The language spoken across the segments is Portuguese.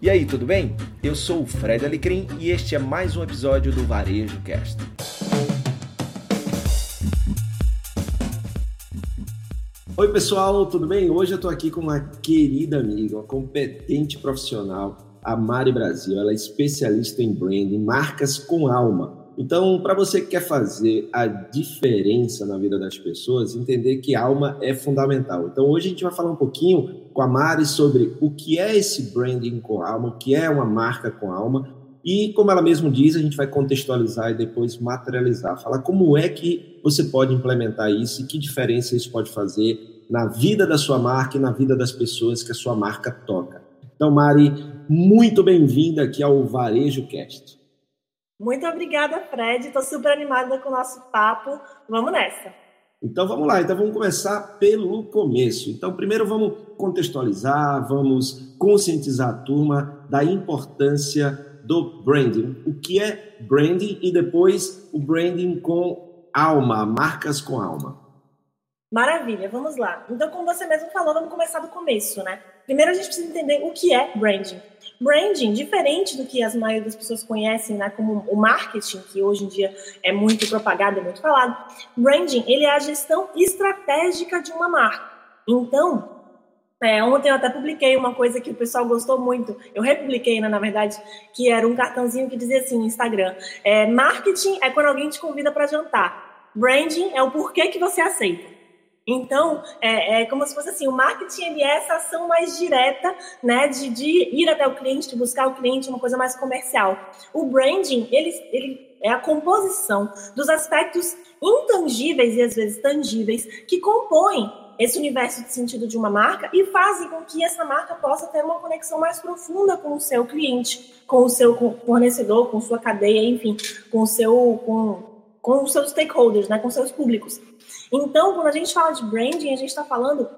E aí, tudo bem? Eu sou o Fred Alecrim e este é mais um episódio do Varejo Cast. Oi, pessoal, tudo bem? Hoje eu estou aqui com uma querida amiga, uma competente profissional, a Mari Brasil. Ela é especialista em branding, marcas com alma. Então, para você que quer fazer a diferença na vida das pessoas, entender que alma é fundamental. Então, hoje a gente vai falar um pouquinho com a Mari sobre o que é esse branding com alma, o que é uma marca com alma. E, como ela mesma diz, a gente vai contextualizar e depois materializar, falar como é que você pode implementar isso e que diferença isso pode fazer na vida da sua marca e na vida das pessoas que a sua marca toca. Então, Mari, muito bem-vinda aqui ao Varejo Cast. Muito obrigada, Fred. Estou super animada com o nosso papo. Vamos nessa. Então vamos lá, então vamos começar pelo começo. Então, primeiro vamos contextualizar, vamos conscientizar a turma da importância do branding. O que é branding e depois o branding com alma, marcas com alma. Maravilha, vamos lá. Então, como você mesmo falou, vamos começar do começo, né? Primeiro a gente precisa entender o que é branding. Branding, diferente do que as maioria das pessoas conhecem, né, como o marketing, que hoje em dia é muito propagado, é muito falado, branding, ele é a gestão estratégica de uma marca. Então, é, ontem eu até publiquei uma coisa que o pessoal gostou muito. Eu republiquei, né, na verdade, que era um cartãozinho que dizia assim Instagram: é, marketing é quando alguém te convida para jantar. Branding é o porquê que você aceita. Então, é, é, como se fosse assim, o marketing é essa ação mais direta, né, de, de ir até o cliente, de buscar o cliente, uma coisa mais comercial. O branding, ele, ele é a composição dos aspectos intangíveis e às vezes tangíveis que compõem esse universo de sentido de uma marca e fazem com que essa marca possa ter uma conexão mais profunda com o seu cliente, com o seu fornecedor, com sua cadeia, enfim, com o seu com, com os seus stakeholders, né, com seus públicos. Então, quando a gente fala de branding, a gente está falando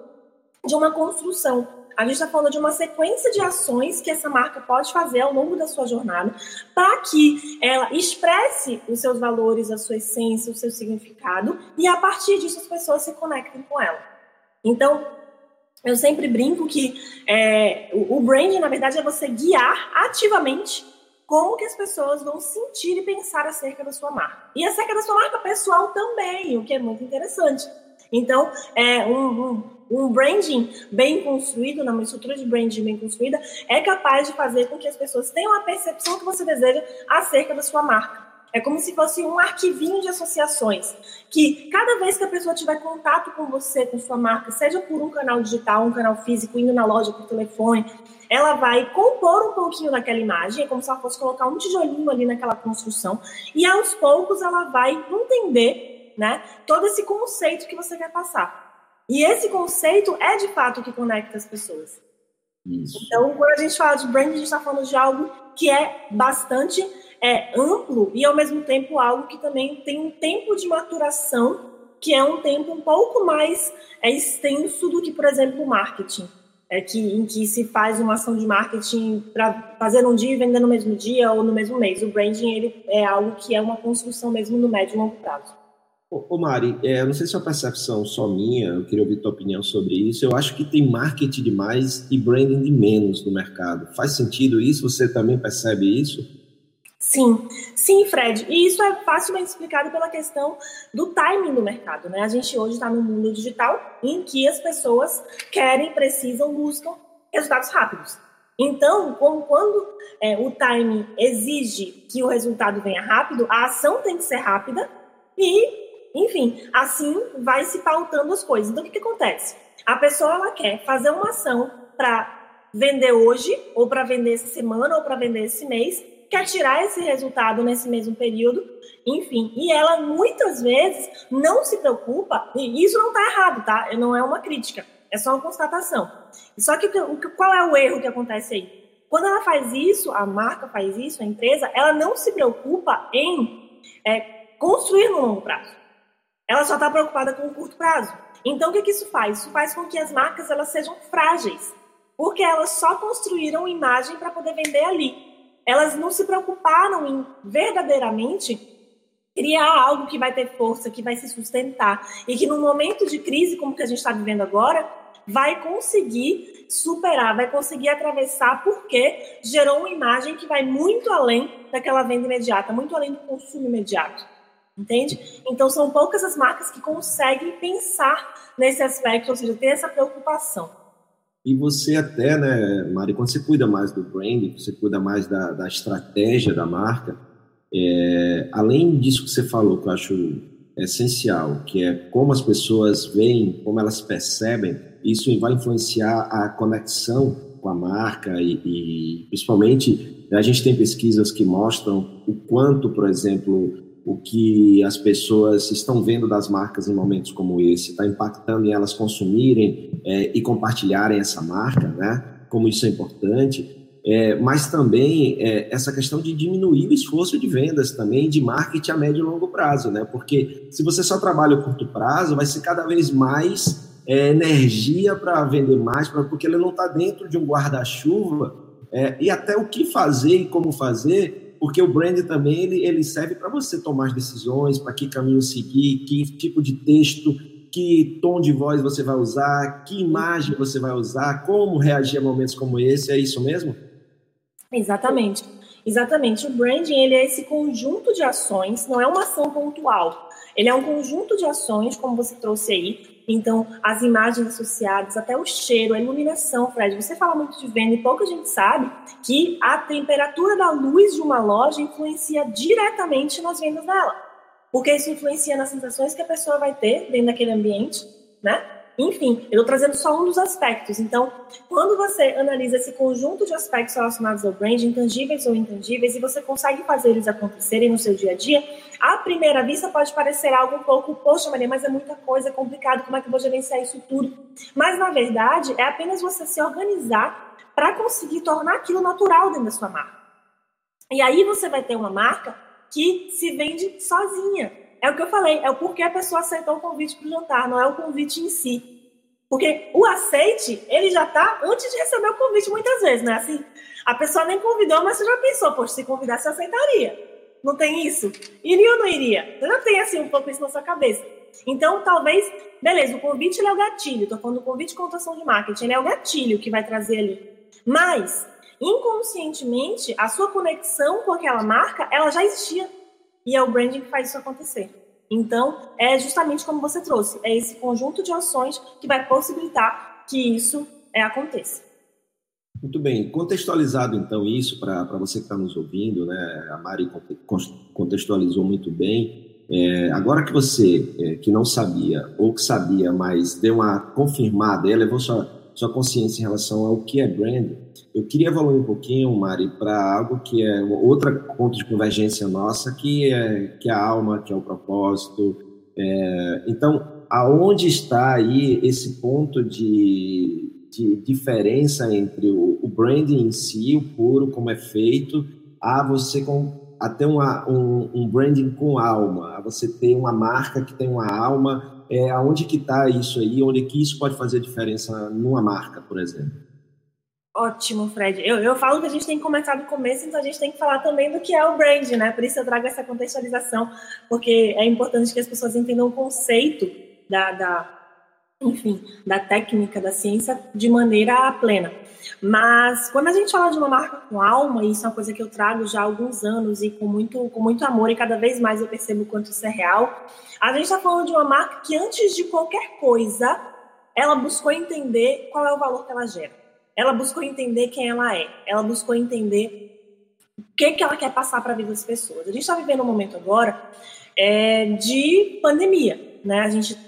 de uma construção. A gente está falando de uma sequência de ações que essa marca pode fazer ao longo da sua jornada para que ela expresse os seus valores, a sua essência, o seu significado e a partir disso as pessoas se conectem com ela. Então, eu sempre brinco que é, o, o branding, na verdade, é você guiar ativamente como que as pessoas vão sentir e pensar acerca da sua marca. E acerca da sua marca pessoal também, o que é muito interessante. Então, é um, um, um branding bem construído, uma estrutura de branding bem construída, é capaz de fazer com que as pessoas tenham a percepção que você deseja acerca da sua marca. É como se fosse um arquivinho de associações, que cada vez que a pessoa tiver contato com você, com sua marca, seja por um canal digital, um canal físico, indo na loja por telefone, ela vai compor um pouquinho daquela imagem, é como se ela fosse colocar um tijolinho ali naquela construção, e aos poucos ela vai entender, né, todo esse conceito que você quer passar. E esse conceito é de fato o que conecta as pessoas. Isso. Então, quando a gente fala de brand, a gente está falando de algo que é bastante é, amplo e, ao mesmo tempo, algo que também tem um tempo de maturação que é um tempo um pouco mais é, extenso do que, por exemplo, o marketing. É que, em que se faz uma ação de marketing para fazer um dia e vender no mesmo dia ou no mesmo mês. O branding ele é algo que é uma construção mesmo no médio e longo prazo. Ô, Mari, é, não sei se é uma percepção só minha, eu queria ouvir tua opinião sobre isso. Eu acho que tem marketing demais e branding de menos no mercado. Faz sentido isso? Você também percebe isso? Sim, sim, Fred. E isso é facilmente explicado pela questão do timing do mercado. Né? A gente hoje está no mundo digital em que as pessoas querem, precisam, buscam resultados rápidos. Então, como quando é, o timing exige que o resultado venha rápido, a ação tem que ser rápida e, enfim, assim vai se pautando as coisas. Então, o que, que acontece? A pessoa ela quer fazer uma ação para vender hoje, ou para vender essa semana, ou para vender esse mês, quer tirar esse resultado nesse mesmo período, enfim. E ela muitas vezes não se preocupa, e isso não está errado, tá? Não é uma crítica, é só uma constatação. Só que qual é o erro que acontece aí? Quando ela faz isso, a marca faz isso, a empresa, ela não se preocupa em é, construir no longo prazo. Ela só está preocupada com o curto prazo. Então, o que, que isso faz? Isso faz com que as marcas elas sejam frágeis, porque elas só construíram imagem para poder vender ali elas não se preocuparam em verdadeiramente criar algo que vai ter força, que vai se sustentar e que no momento de crise como que a gente está vivendo agora vai conseguir superar, vai conseguir atravessar, porque gerou uma imagem que vai muito além daquela venda imediata, muito além do consumo imediato. Entende? Então, são poucas as marcas que conseguem pensar nesse aspecto, ou seja, ter essa preocupação. E você até, né, Mari, quando você cuida mais do branding, você cuida mais da, da estratégia da marca, é, além disso que você falou, que eu acho essencial, que é como as pessoas veem, como elas percebem, isso vai influenciar a conexão com a marca e, e principalmente a gente tem pesquisas que mostram o quanto, por exemplo, o que as pessoas estão vendo das marcas em momentos como esse está impactando em elas consumirem é, e compartilharem essa marca, né? Como isso é importante. É, mas também é, essa questão de diminuir o esforço de vendas também, de marketing a médio e longo prazo, né? Porque se você só trabalha o curto prazo, vai ser cada vez mais é, energia para vender mais, pra, porque ele não está dentro de um guarda-chuva é, e até o que fazer e como fazer porque o brand também ele, ele serve para você tomar as decisões, para que caminho seguir, que tipo de texto, que tom de voz você vai usar, que imagem você vai usar, como reagir a momentos como esse, é isso mesmo? Exatamente. Exatamente. O branding ele é esse conjunto de ações, não é uma ação pontual. Ele é um conjunto de ações, como você trouxe aí, então, as imagens associadas, até o cheiro, a iluminação, Fred. Você fala muito de venda e pouca gente sabe que a temperatura da luz de uma loja influencia diretamente nas vendas dela. Porque isso influencia nas sensações que a pessoa vai ter dentro daquele ambiente, né? Enfim, eu estou trazendo só um dos aspectos. Então, quando você analisa esse conjunto de aspectos relacionados ao brand, intangíveis ou intangíveis, e você consegue fazer eles acontecerem no seu dia a dia, à primeira vista pode parecer algo um pouco, poxa, Maria, mas é muita coisa, é complicado, como é que eu vou gerenciar isso tudo? Mas, na verdade, é apenas você se organizar para conseguir tornar aquilo natural dentro da sua marca. E aí você vai ter uma marca que se vende sozinha. É o que eu falei, é o porquê a pessoa aceitou o convite para o jantar, não é o convite em si. Porque o aceite, ele já está antes de receber o convite muitas vezes, né? Assim, a pessoa nem convidou, mas você já pensou, poxa, se convidasse, você aceitaria. Não tem isso? Iria ou não iria? Você já tem, assim, um pouco isso na sua cabeça. Então, talvez, beleza, o convite é o gatilho. Estou falando do convite com contação de marketing, ele é o gatilho que vai trazer ali. Mas, inconscientemente, a sua conexão com aquela marca, ela já existia. E é o branding que faz isso acontecer. Então, é justamente como você trouxe, é esse conjunto de ações que vai possibilitar que isso é, aconteça. Muito bem, contextualizado então isso para você que está nos ouvindo, né? A Mari contextualizou muito bem. É, agora que você é, que não sabia ou que sabia, mas deu uma confirmada, elevou sua sua consciência em relação ao que é brand. Eu queria evoluir um pouquinho, Mari, para algo que é outra ponto de convergência nossa, que é, que é a alma, que é o propósito. É, então, aonde está aí esse ponto de, de diferença entre o, o branding em si, o puro, como é feito, a você com, a ter uma, um, um branding com alma, a você ter uma marca que tem uma alma é, aonde que está isso aí, onde que isso pode fazer diferença numa marca, por exemplo? Ótimo, Fred. Eu, eu falo que a gente tem que começar do começo, então a gente tem que falar também do que é o brand, né? Por isso eu trago essa contextualização, porque é importante que as pessoas entendam o conceito da, da enfim, da técnica, da ciência de maneira plena. Mas quando a gente fala de uma marca com alma, isso é uma coisa que eu trago já há alguns anos e com muito, com muito amor, e cada vez mais eu percebo o quanto isso é real, a gente está falando de uma marca que antes de qualquer coisa, ela buscou entender qual é o valor que ela gera. Ela buscou entender quem ela é. Ela buscou entender o que, que ela quer passar para a vida das pessoas. A gente está vivendo um momento agora é, de pandemia, né? A gente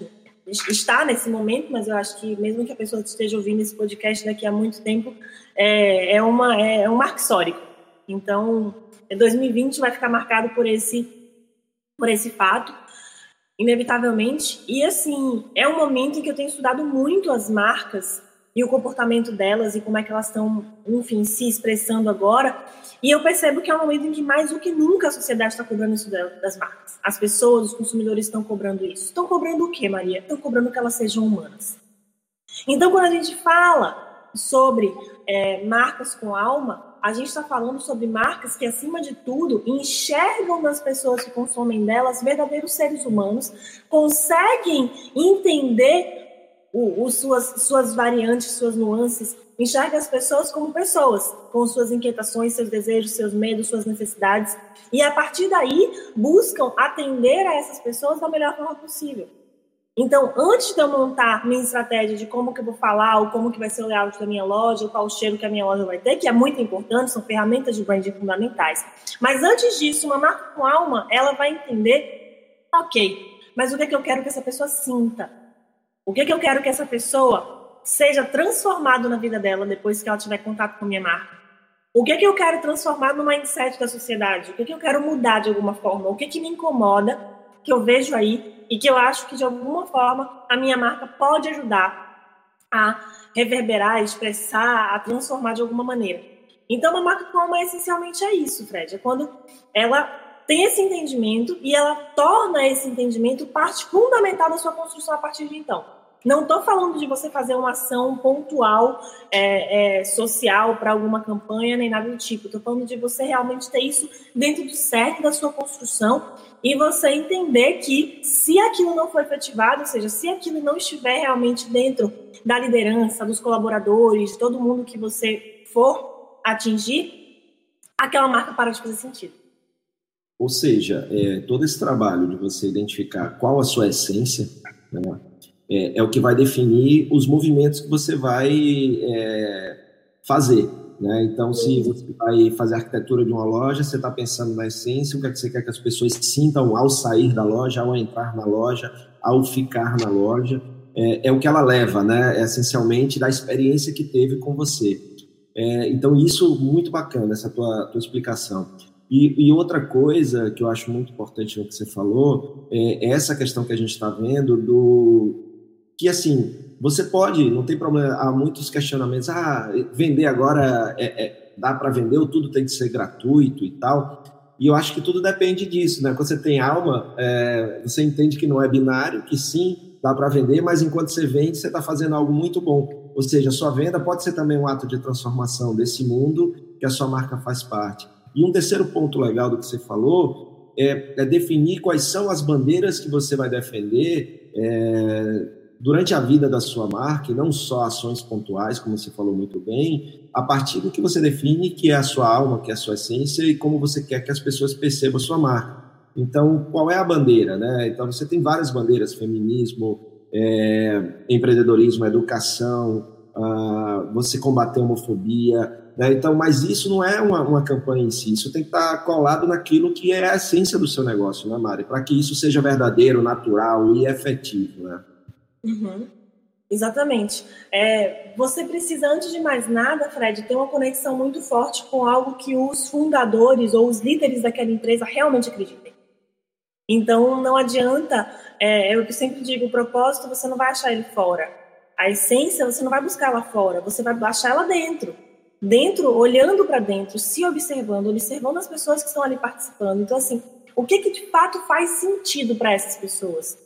está nesse momento, mas eu acho que mesmo que a pessoa esteja ouvindo esse podcast daqui a muito tempo, é, é, uma, é, é um marco histórico. Então, 2020 vai ficar marcado por esse, por esse fato, inevitavelmente. E, assim, é um momento em que eu tenho estudado muito as marcas e o comportamento delas e como é que elas estão, enfim, se expressando agora. E eu percebo que é um momento em que mais do que nunca a sociedade está cobrando isso das marcas. As pessoas, os consumidores estão cobrando isso. Estão cobrando o quê, Maria? Estão cobrando que elas sejam humanas. Então, quando a gente fala sobre é, marcas com alma, a gente está falando sobre marcas que, acima de tudo, enxergam nas pessoas que consomem delas verdadeiros seres humanos, conseguem entender o, o, suas, suas variantes, suas nuances, enxerga as pessoas como pessoas, com suas inquietações, seus desejos, seus medos, suas necessidades, e a partir daí buscam atender a essas pessoas da melhor forma possível. Então, antes de eu montar minha estratégia de como que eu vou falar, ou como que vai ser o layout da minha loja, ou qual o cheiro que a minha loja vai ter, que é muito importante, são ferramentas de branding fundamentais. Mas antes disso, uma marca com alma, ela vai entender, ok, mas o que é que eu quero que essa pessoa sinta? O que é que eu quero que essa pessoa seja transformado na vida dela depois que ela tiver contato com a minha marca? O que é que eu quero transformar no mindset da sociedade? O que é que eu quero mudar de alguma forma? O que é que me incomoda que eu vejo aí e que eu acho que de alguma forma a minha marca pode ajudar a reverberar, a expressar, a transformar de alguma maneira. Então, uma marca como essencialmente é isso, Fred. É quando ela tem esse entendimento e ela torna esse entendimento parte fundamental da sua construção a partir de então. Não estou falando de você fazer uma ação pontual é, é, social para alguma campanha nem nada do tipo. Estou falando de você realmente ter isso dentro do certo da sua construção e você entender que se aquilo não for efetivado, ou seja, se aquilo não estiver realmente dentro da liderança, dos colaboradores, todo mundo que você for atingir, aquela marca para de fazer sentido. Ou seja, é, todo esse trabalho de você identificar qual a sua essência né, é, é, o que vai definir os movimentos que você vai é, fazer. Né? Então, se você vai fazer a arquitetura de uma loja, você está pensando na essência, o que, é que você quer que as pessoas sintam ao sair da loja, ao entrar na loja, ao ficar na loja. É, é o que ela leva, né? É essencialmente da experiência que teve com você. É, então, isso muito bacana, essa tua, tua explicação. E, e, outra coisa que eu acho muito importante no que você falou é essa questão que a gente está vendo do que assim você pode, não tem problema, há muitos questionamentos. Ah, vender agora é, é dá para vender ou tudo tem que ser gratuito e tal. E eu acho que tudo depende disso, né? Quando você tem alma, é, você entende que não é binário, que sim, dá para vender, mas enquanto você vende, você está fazendo algo muito bom. Ou seja, a sua venda pode ser também um ato de transformação desse mundo que a sua marca faz parte. E um terceiro ponto legal do que você falou é, é definir quais são as bandeiras que você vai defender. É, durante a vida da sua marca, e não só ações pontuais, como você falou muito bem, a partir do que você define que é a sua alma, que é a sua essência e como você quer que as pessoas percebam a sua marca. Então, qual é a bandeira? Né? Então, você tem várias bandeiras: feminismo, é, empreendedorismo, educação, ah, você combater a homofobia. Né? Então, mas isso não é uma, uma, campanha em si, isso tem que estar colado naquilo que é a essência do seu negócio, né, Mari? Para que isso seja verdadeiro, natural e efetivo. Né? Uhum. Exatamente. É, você precisa, antes de mais nada, Fred, ter uma conexão muito forte com algo que os fundadores ou os líderes daquela empresa realmente acreditem. Então, não adianta, é, é eu sempre digo, o propósito você não vai achar ele fora. A essência você não vai buscar lá fora, você vai achar ela dentro. Dentro, olhando para dentro, se observando, observando as pessoas que estão ali participando. Então, assim, o que, que de fato faz sentido para essas pessoas?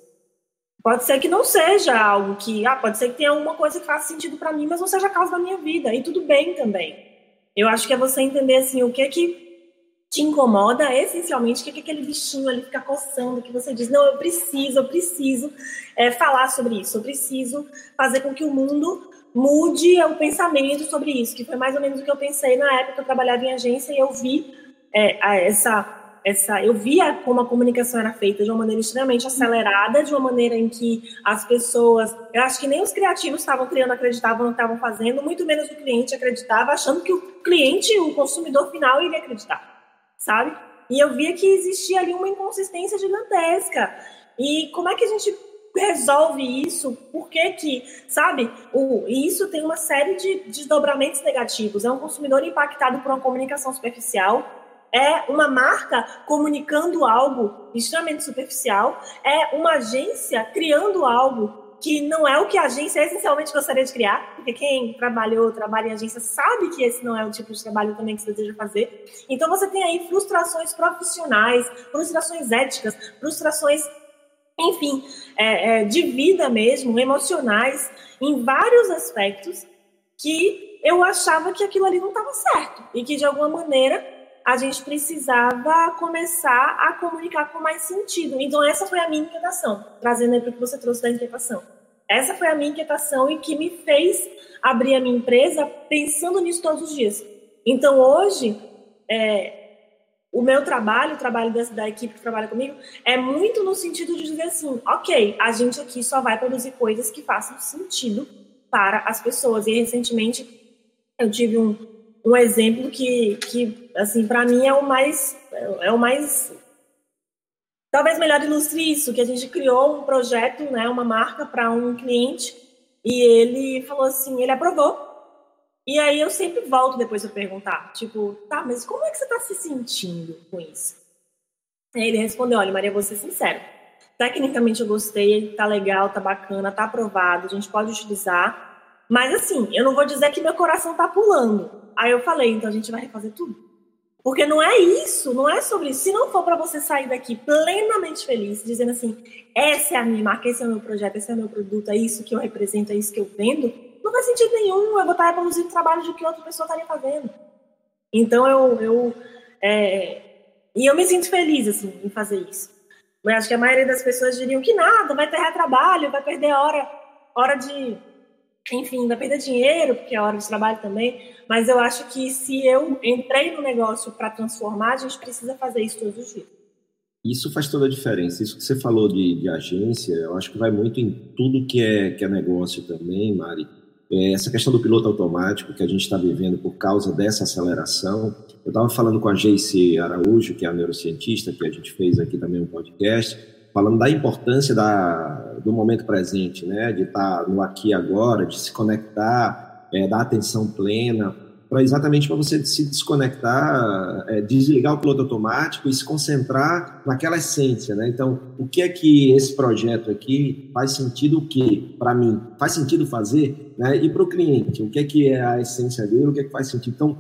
Pode ser que não seja algo que, ah, pode ser que tenha alguma coisa que faça sentido para mim, mas não seja a causa da minha vida. E tudo bem também. Eu acho que é você entender assim o que é que te incomoda, essencialmente, o que é que aquele bichinho ali fica coçando, que você diz, não, eu preciso, eu preciso é, falar sobre isso, eu preciso fazer com que o mundo mude o pensamento sobre isso, que foi mais ou menos o que eu pensei na época que eu trabalhava em agência e eu vi é, essa essa, eu via como a comunicação era feita de uma maneira extremamente acelerada, de uma maneira em que as pessoas, eu acho que nem os criativos estavam criando, acreditavam estavam fazendo, muito menos o cliente acreditava, achando que o cliente, o consumidor final, iria acreditar, sabe? E eu via que existia ali uma inconsistência gigantesca. E como é que a gente resolve isso? Por que que, sabe? O, isso tem uma série de desdobramentos negativos. É um consumidor impactado por uma comunicação superficial, é uma marca comunicando algo extremamente superficial, é uma agência criando algo que não é o que a agência essencialmente gostaria de criar, porque quem trabalhou, trabalha em agência sabe que esse não é o tipo de trabalho também que você deseja fazer. Então você tem aí frustrações profissionais, frustrações éticas, frustrações, enfim, é, é, de vida mesmo, emocionais, em vários aspectos que eu achava que aquilo ali não estava certo e que de alguma maneira a gente precisava começar a comunicar com mais sentido. Então, essa foi a minha inquietação, trazendo aí para o que você trouxe da inquietação. Essa foi a minha inquietação e que me fez abrir a minha empresa pensando nisso todos os dias. Então, hoje, é, o meu trabalho, o trabalho da, da, equipe que trabalha comigo, é muito no sentido de dizer assim: ok, a gente aqui só vai produzir coisas que façam sentido para as pessoas. E recentemente eu tive um, um exemplo que, que assim, para mim é o mais. É o mais talvez melhor ilustre isso, que a gente criou um projeto, né, uma marca para um cliente e ele falou assim, ele aprovou. E aí eu sempre volto depois a perguntar, tipo, tá, mas como é que você está se sentindo com isso? Aí ele respondeu, olha, Maria, vou ser sincero. Tecnicamente eu gostei, tá legal, tá bacana, tá aprovado, a gente pode utilizar. Mas assim, eu não vou dizer que meu coração tá pulando. Aí eu falei, então a gente vai refazer tudo. Porque não é isso, não é sobre isso. Se não for para você sair daqui plenamente feliz, dizendo assim, essa é a minha marca, esse é o meu projeto, esse é o meu produto, é isso que eu represento, é isso que eu vendo, faz sentido nenhum eu vou estar reproduzindo trabalho de que outra pessoa estaria fazendo. Então eu, eu é... e eu me sinto feliz assim em fazer isso. Mas acho que a maioria das pessoas diriam que nada, vai ter retrabalho, vai perder hora, hora de enfim, vai perder dinheiro, porque é hora de trabalho também, mas eu acho que se eu entrei no negócio para transformar, a gente precisa fazer isso todos os dias. Isso faz toda a diferença. Isso que você falou de, de agência, eu acho que vai muito em tudo que é, que é negócio também, Mari. É, essa questão do piloto automático que a gente está vivendo por causa dessa aceleração. Eu estava falando com a Jace Araújo, que é a neurocientista, que a gente fez aqui também um podcast, falando da importância da, do momento presente, né? de estar tá no aqui e agora, de se conectar, é, dar atenção plena, para exatamente para você se desconectar, é, desligar o piloto automático e se concentrar naquela essência, né? Então, o que é que esse projeto aqui faz sentido o que para mim faz sentido fazer, né? E para o cliente, o que é que é a essência dele, o que é que faz sentido? Então,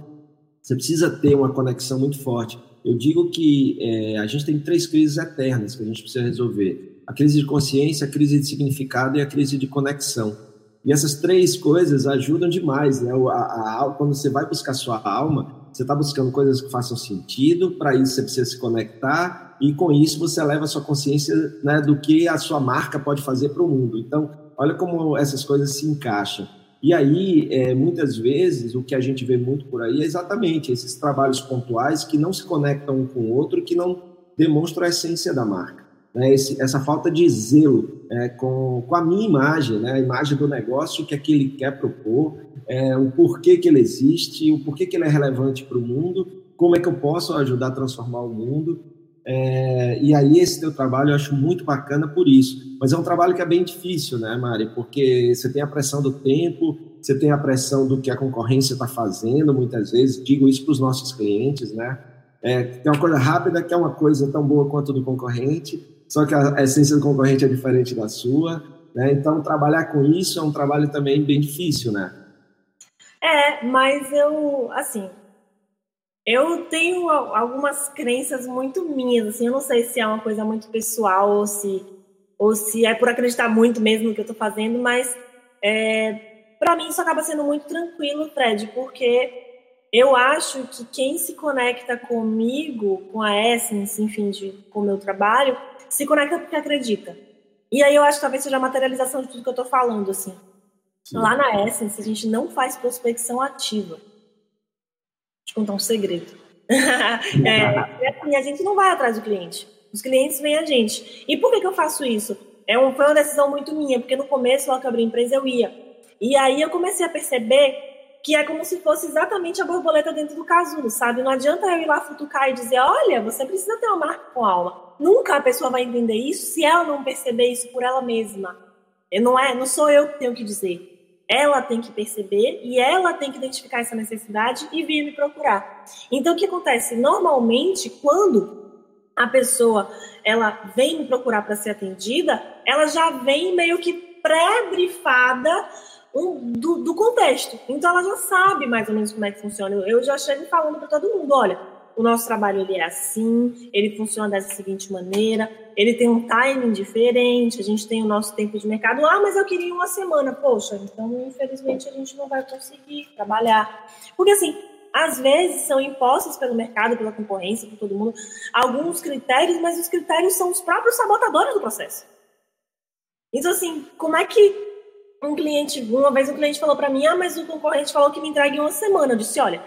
você precisa ter uma conexão muito forte. Eu digo que é, a gente tem três crises eternas que a gente precisa resolver: a crise de consciência, a crise de significado e a crise de conexão. E essas três coisas ajudam demais, né? A, a, quando você vai buscar sua alma, você está buscando coisas que façam sentido. Para isso você precisa se conectar e com isso você leva a sua consciência né, do que a sua marca pode fazer para o mundo. Então, olha como essas coisas se encaixam. E aí, é, muitas vezes, o que a gente vê muito por aí é exatamente esses trabalhos pontuais que não se conectam um com o outro, que não demonstram a essência da marca. Né? Esse, essa falta de zelo é, com, com a minha imagem, né? a imagem do negócio que aquele quer propor, é, o porquê que ele existe, o porquê que ele é relevante para o mundo, como é que eu posso ajudar a transformar o mundo. É, e aí esse teu trabalho eu acho muito bacana por isso. Mas é um trabalho que é bem difícil, né, Mari? Porque você tem a pressão do tempo, você tem a pressão do que a concorrência está fazendo, muitas vezes. Digo isso para os nossos clientes, né? É, tem uma coisa rápida que é uma coisa tão boa quanto do concorrente, só que a essência do concorrente é diferente da sua. Né? Então, trabalhar com isso é um trabalho também bem difícil, né? É, mas eu, assim, eu tenho algumas crenças muito minhas, assim, eu não sei se é uma coisa muito pessoal ou se, ou se é por acreditar muito mesmo no que eu estou fazendo, mas é, para mim isso acaba sendo muito tranquilo, Fred, porque eu acho que quem se conecta comigo, com a Essence, enfim, de, com o meu trabalho, se conecta porque acredita. E aí eu acho que talvez seja a materialização de tudo que eu estou falando, assim. Sim. Lá na Essence, a gente não faz prospecção ativa te contar um segredo. é, assim, a gente não vai atrás do cliente. Os clientes vêm a gente. E por que, que eu faço isso? É um, foi uma decisão muito minha, porque no começo, logo que eu abri a empresa, eu ia. E aí eu comecei a perceber que é como se fosse exatamente a borboleta dentro do casulo, sabe? Não adianta eu ir lá futucar e dizer, olha, você precisa ter uma marca com alma. Nunca a pessoa vai entender isso se ela não perceber isso por ela mesma. Não é, não sou eu que tenho que dizer. Ela tem que perceber e ela tem que identificar essa necessidade e vir me procurar. Então, o que acontece? Normalmente, quando a pessoa ela vem me procurar para ser atendida, ela já vem meio que pré-brifada um, do, do, contexto. Então, ela já sabe mais ou menos como é que funciona. Eu já chego falando para todo mundo: olha, o nosso trabalho ele é assim, ele funciona dessa seguinte maneira, ele tem um timing diferente, a gente tem o nosso tempo de mercado. Ah, mas eu queria uma semana. Poxa, então infelizmente a gente não vai conseguir trabalhar. Porque assim, às vezes são impostos pelo mercado, pela concorrência, por todo mundo, alguns critérios, mas os critérios são os próprios sabotadores do processo. Então, assim, como é que um cliente, uma vez um cliente falou para mim, ah, mas o concorrente falou que me entrega em uma semana. Eu disse, olha,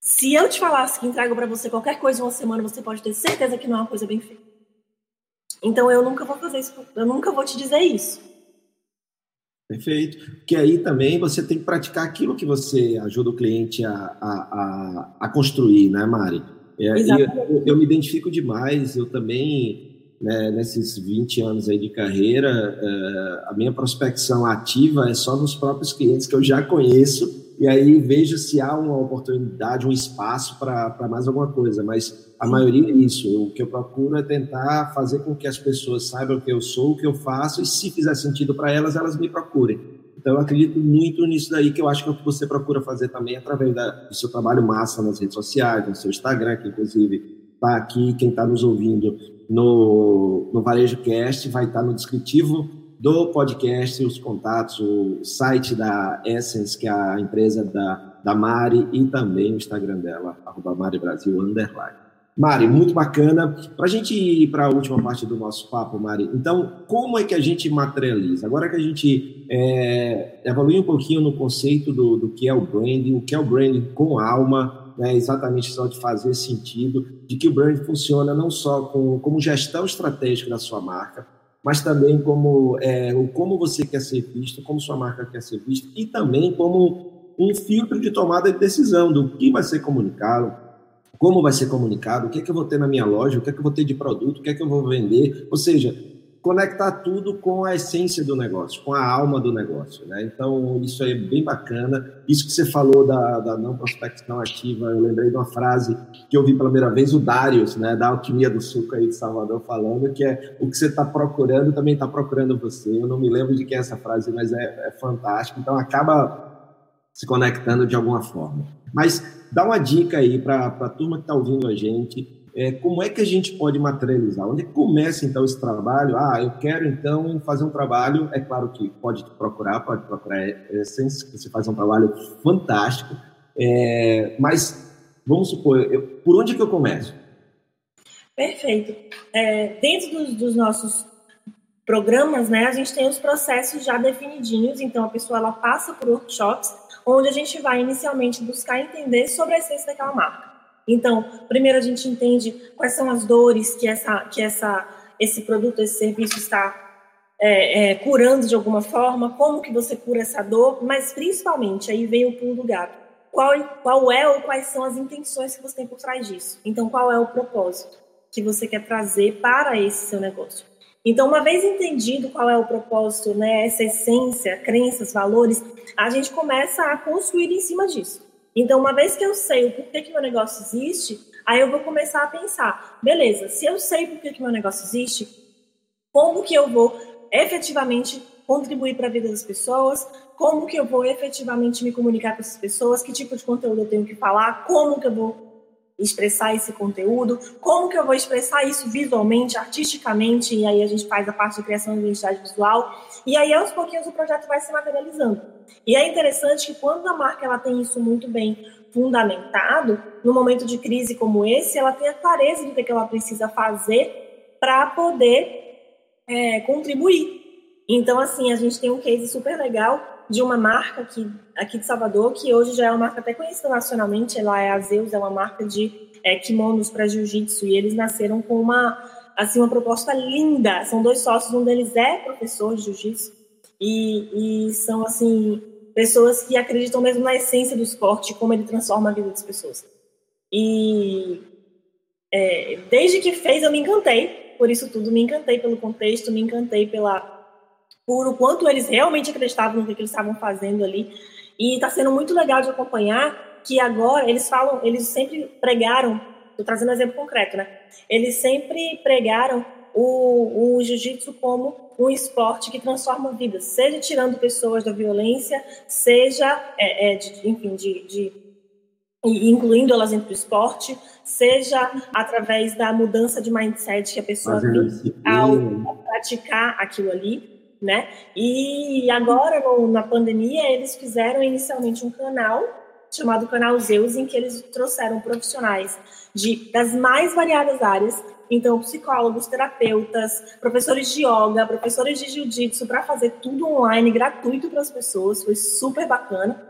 se eu te falasse que entrego para você qualquer coisa em uma semana, você pode ter certeza que não é uma coisa bem feita. Então eu nunca vou fazer isso, eu nunca vou te dizer isso. Perfeito. Que aí também você tem que praticar aquilo que você ajuda o cliente a, a, a, a construir, né, Mari? É, eu, eu, me identifico demais, eu também, né, nesses 20 anos aí de carreira, uh, a minha prospecção ativa é só nos próprios clientes que eu já conheço e aí vejo se há uma oportunidade, um espaço para mais alguma coisa, mas a maioria é isso. O que eu procuro é tentar fazer com que as pessoas saibam o que eu sou, o que eu faço, e se fizer sentido para elas, elas me procurem. Então, eu acredito muito nisso daí, que eu acho que é o que você procura fazer também através da, do seu trabalho massa nas redes sociais, no seu Instagram, que inclusive está aqui, quem está nos ouvindo no, no Varejo Cast vai estar tá no descritivo do podcast, os contatos, o site da Essence, que é a empresa da, da Mari, e também o Instagram dela, arroba Mari Brasil, underline. Mari, muito bacana. Para a gente ir para a última parte do nosso papo, Mari, então, como é que a gente materializa? Agora que a gente é, evolui um pouquinho no conceito do, do que é o branding, o que é o branding com alma, né, exatamente só de fazer sentido, de que o branding funciona não só com, como gestão estratégica da sua marca, mas também como, é, como você quer ser visto, como sua marca quer ser vista, e também como um filtro de tomada de decisão do que vai ser comunicado, como vai ser comunicado, o que é que eu vou ter na minha loja, o que é que eu vou ter de produto, o que é que eu vou vender, ou seja, conectar tudo com a essência do negócio, com a alma do negócio. Né? Então, isso é bem bacana. Isso que você falou da, da não prospecção ativa, eu lembrei de uma frase que eu vi pela primeira vez, o Darius, né, da Alquimia do Suco aí de Salvador, falando que é o que você está procurando também está procurando você. Eu não me lembro de quem é essa frase, mas é, é fantástico. Então, acaba se conectando de alguma forma. Mas dá uma dica aí para a turma que está ouvindo a gente, é, como é que a gente pode materializar? Onde começa então esse trabalho? Ah, eu quero então fazer um trabalho. É claro que pode procurar, pode procurar Essence, você faz um trabalho fantástico. É, mas vamos supor, eu, por onde que eu começo? Perfeito. É, dentro dos, dos, nossos programas, né, a gente tem os processos já definidinhos. Então a pessoa ela passa por workshops onde a gente vai inicialmente buscar entender sobre a essência daquela marca. Então, primeiro a gente entende quais são as dores que, essa, que essa, esse produto, esse serviço está é, é, curando de alguma forma, como que você cura essa dor, mas principalmente, aí vem o pulo do gato, qual, qual é ou quais são as intenções que você tem por trás disso. Então, qual é o propósito que você quer trazer para esse seu negócio. Então, uma vez entendido qual é o propósito, né, essa essência, crenças, valores, a gente começa a construir em cima disso. Então, uma vez que eu sei o porquê que meu negócio existe, aí eu vou começar a pensar, beleza, se eu sei porquê que meu negócio existe, como que eu vou efetivamente contribuir para a vida das pessoas, como que eu vou efetivamente me comunicar com essas pessoas, que tipo de conteúdo eu tenho que falar, como que eu vou expressar esse conteúdo, como que eu vou expressar isso visualmente, artisticamente, e aí a gente faz a parte de criação de identidade visual, e aí aos pouquinhos o projeto vai se materializando. E é interessante que quando a marca ela tem isso muito bem fundamentado, no momento de crise como esse, ela tem a clareza do que ela precisa fazer para poder é, contribuir. Então, assim, a gente tem um case super legal de uma marca aqui, aqui de Salvador, que hoje já é uma marca até conhecida nacionalmente, ela é a Zeus, é uma marca de é, kimonos para jiu-jitsu, e eles nasceram com uma, assim, uma proposta linda. São dois sócios, um deles é professor de jiu-jitsu, e, e são, assim, pessoas que acreditam mesmo na essência do esporte, como ele transforma a vida das pessoas. E é, desde que fez, eu me encantei por isso tudo, me encantei pelo contexto, me encantei pela por o quanto eles realmente acreditavam no que, eles estavam fazendo ali. E está sendo muito legal de acompanhar que agora eles falam, eles sempre pregaram, estou trazendo um exemplo concreto, né? Eles sempre pregaram o, o jiu-jitsu como um esporte que transforma vidas, seja tirando pessoas da violência, seja, é, é, de, enfim, de, de incluindo elas dentro do esporte, seja através da mudança de mindset que a pessoa tem ao praticar aquilo ali né? E agora, no, na pandemia, eles fizeram inicialmente um canal chamado Canal Zeus, em que eles trouxeram profissionais de, das mais variadas áreas, então psicólogos, terapeutas, professores de yoga, professores de jiu-jitsu, para fazer tudo online, gratuito para as pessoas, foi super bacana.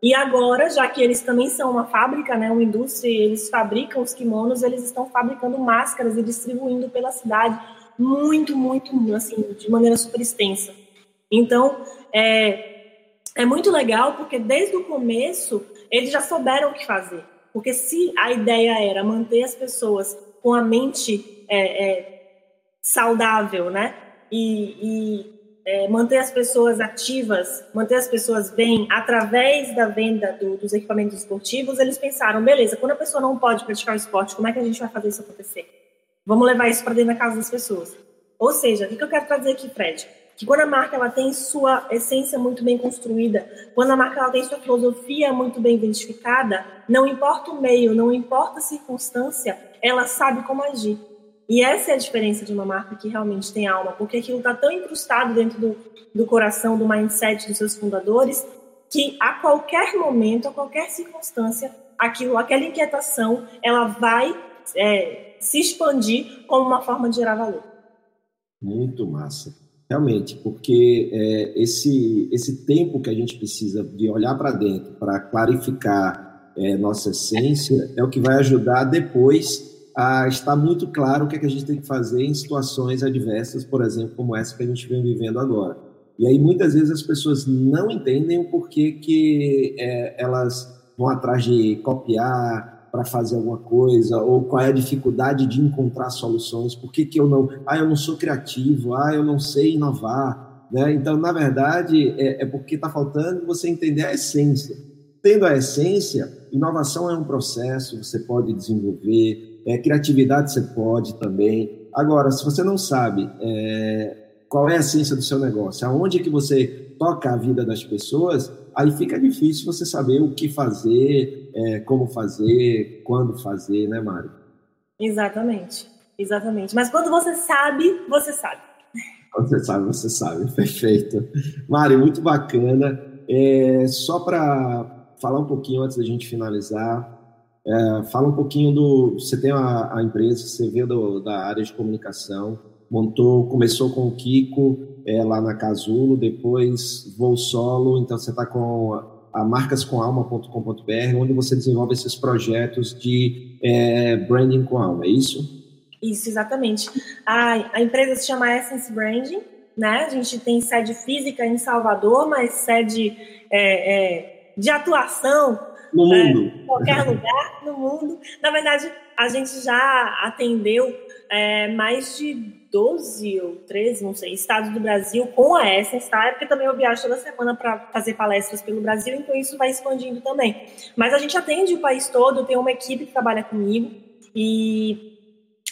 E agora, já que eles também são uma fábrica, né, uma indústria, eles fabricam os kimonos, eles estão fabricando máscaras e distribuindo pela cidade muito, muito, assim, de maneira super extensa. Então, é, é muito legal porque desde o começo eles já souberam o que fazer. Porque se a ideia era manter as pessoas com a mente é, é, saudável, né? E, e é, manter as pessoas ativas, manter as pessoas bem através da venda do, dos equipamentos esportivos, eles pensaram, beleza, quando a pessoa não pode praticar o esporte, como é que a gente vai fazer isso acontecer? Vamos levar isso para dentro da casa das pessoas. Ou seja, o que eu quero trazer aqui, Fred? Que quando a marca ela tem sua essência muito bem construída, quando a marca ela tem sua filosofia muito bem identificada, não importa o meio, não importa a circunstância, ela sabe como agir. E essa é a diferença de uma marca que realmente tem alma, porque aquilo está tão incrustado dentro do, do coração, do mindset dos seus fundadores, que a qualquer momento, a qualquer circunstância, aquilo, aquela inquietação, ela vai é, se expandir como uma forma de gerar valor. Muito massa. Realmente, porque é, esse, esse tempo que a gente precisa de olhar para dentro para clarificar é, nossa essência é o que vai ajudar depois a estar muito claro o que, é que a gente tem que fazer em situações adversas, por exemplo, como essa que a gente vem vivendo agora. E aí muitas vezes as pessoas não entendem o porquê que é, elas vão atrás de copiar, para fazer alguma coisa, ou qual é a dificuldade de encontrar soluções, por que, que eu não, ah, eu não sou criativo, ah, eu não sei inovar, né? Então, na verdade, é, é porque está faltando você entender a essência. Tendo a essência, inovação é um processo, você pode desenvolver, é, criatividade você pode também. Agora, se você não sabe é, qual é a essência do seu negócio, aonde é que você toca a vida das pessoas, aí fica difícil você saber o que fazer, é, como fazer, quando fazer, né, Mário? Exatamente, exatamente. Mas quando você sabe, você sabe. Quando você sabe, você sabe. Perfeito. Mário, muito bacana. É, só para falar um pouquinho antes da gente finalizar, é, fala um pouquinho do. Você tem a, a empresa, você vê do, da área de comunicação, montou, começou com o Kiko é, lá na Casulo, depois voo solo, então você está com a marcascomalma.com.br, onde você desenvolve esses projetos de é, branding com alma, é isso? Isso, exatamente. A, a empresa se chama Essence Branding, né? A gente tem sede física em Salvador, mas sede é, é, de atuação no mundo. em qualquer lugar no mundo. Na verdade, a gente já atendeu é, mais de 12 ou 13, não sei, estados do Brasil com a Essence, tá? É porque também eu viajo toda semana para fazer palestras pelo Brasil, então isso vai expandindo também. Mas a gente atende o país todo, tem uma equipe que trabalha comigo e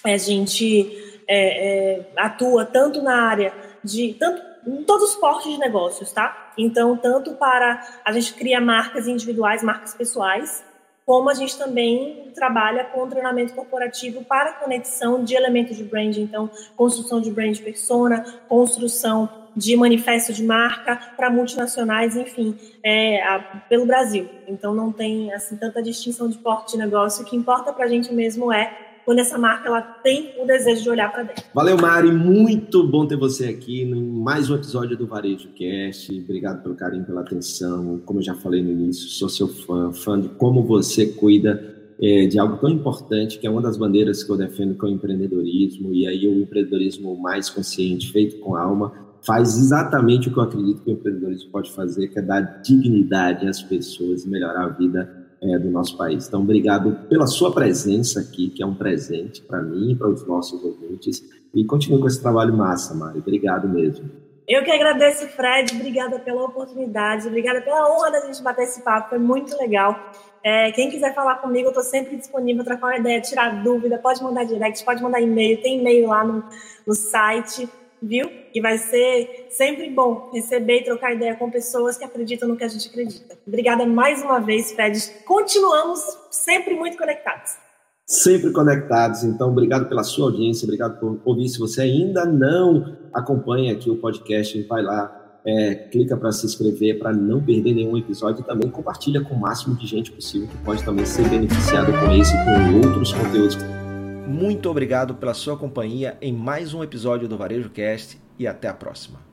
a gente é, é, atua tanto na área de. tanto em todos os portos de negócios, tá? Então, tanto para. A gente cria marcas individuais, marcas pessoais, como a gente também trabalha com treinamento corporativo para conexão de elementos de brand, então construção de brand persona, construção de manifesto de marca para multinacionais, enfim, é, a, pelo Brasil. Então não tem assim tanta distinção de porte de negócio. O que importa para a gente mesmo é quando essa marca ela tem o desejo de olhar para dentro. Valeu, Mari. Muito bom ter você aqui em mais um episódio do Varejo Cast. Obrigado pelo carinho, pela atenção. Como eu já falei no início, sou seu fã, fã de como você cuida é, de algo tão importante, que é uma das bandeiras que eu defendo, que é o empreendedorismo. E aí, o empreendedorismo mais consciente, feito com alma, faz exatamente o que eu acredito que o empreendedorismo pode fazer, que é dar dignidade às pessoas melhorar a vida é, do nosso país. Então, obrigado pela sua presença aqui, que é um presente para mim e para os nossos ouvintes. E continue com esse trabalho massa, Mari. Obrigado mesmo. Eu que agradeço, Fred. Obrigada pela oportunidade, obrigada pela honra da gente bater esse papo. Foi muito legal. É, quem quiser falar comigo, eu estou sempre disponível, trocar uma ideia, tirar dúvida, pode mandar direct, pode mandar e-mail, tem e-mail lá no, no site viu? E vai ser sempre bom receber e trocar ideia com pessoas que acreditam no que a gente acredita. Obrigada mais uma vez, Fred. Continuamos sempre muito conectados. Sempre conectados. Então, obrigado pela sua audiência, obrigado por ouvir. Se você ainda não acompanha aqui o podcast, vai lá, é, clica para se inscrever para não perder nenhum episódio e também compartilha com o máximo de gente possível que pode também ser beneficiado com esse e com outros conteúdos. Muito obrigado pela sua companhia em mais um episódio do Varejo Cast e até a próxima.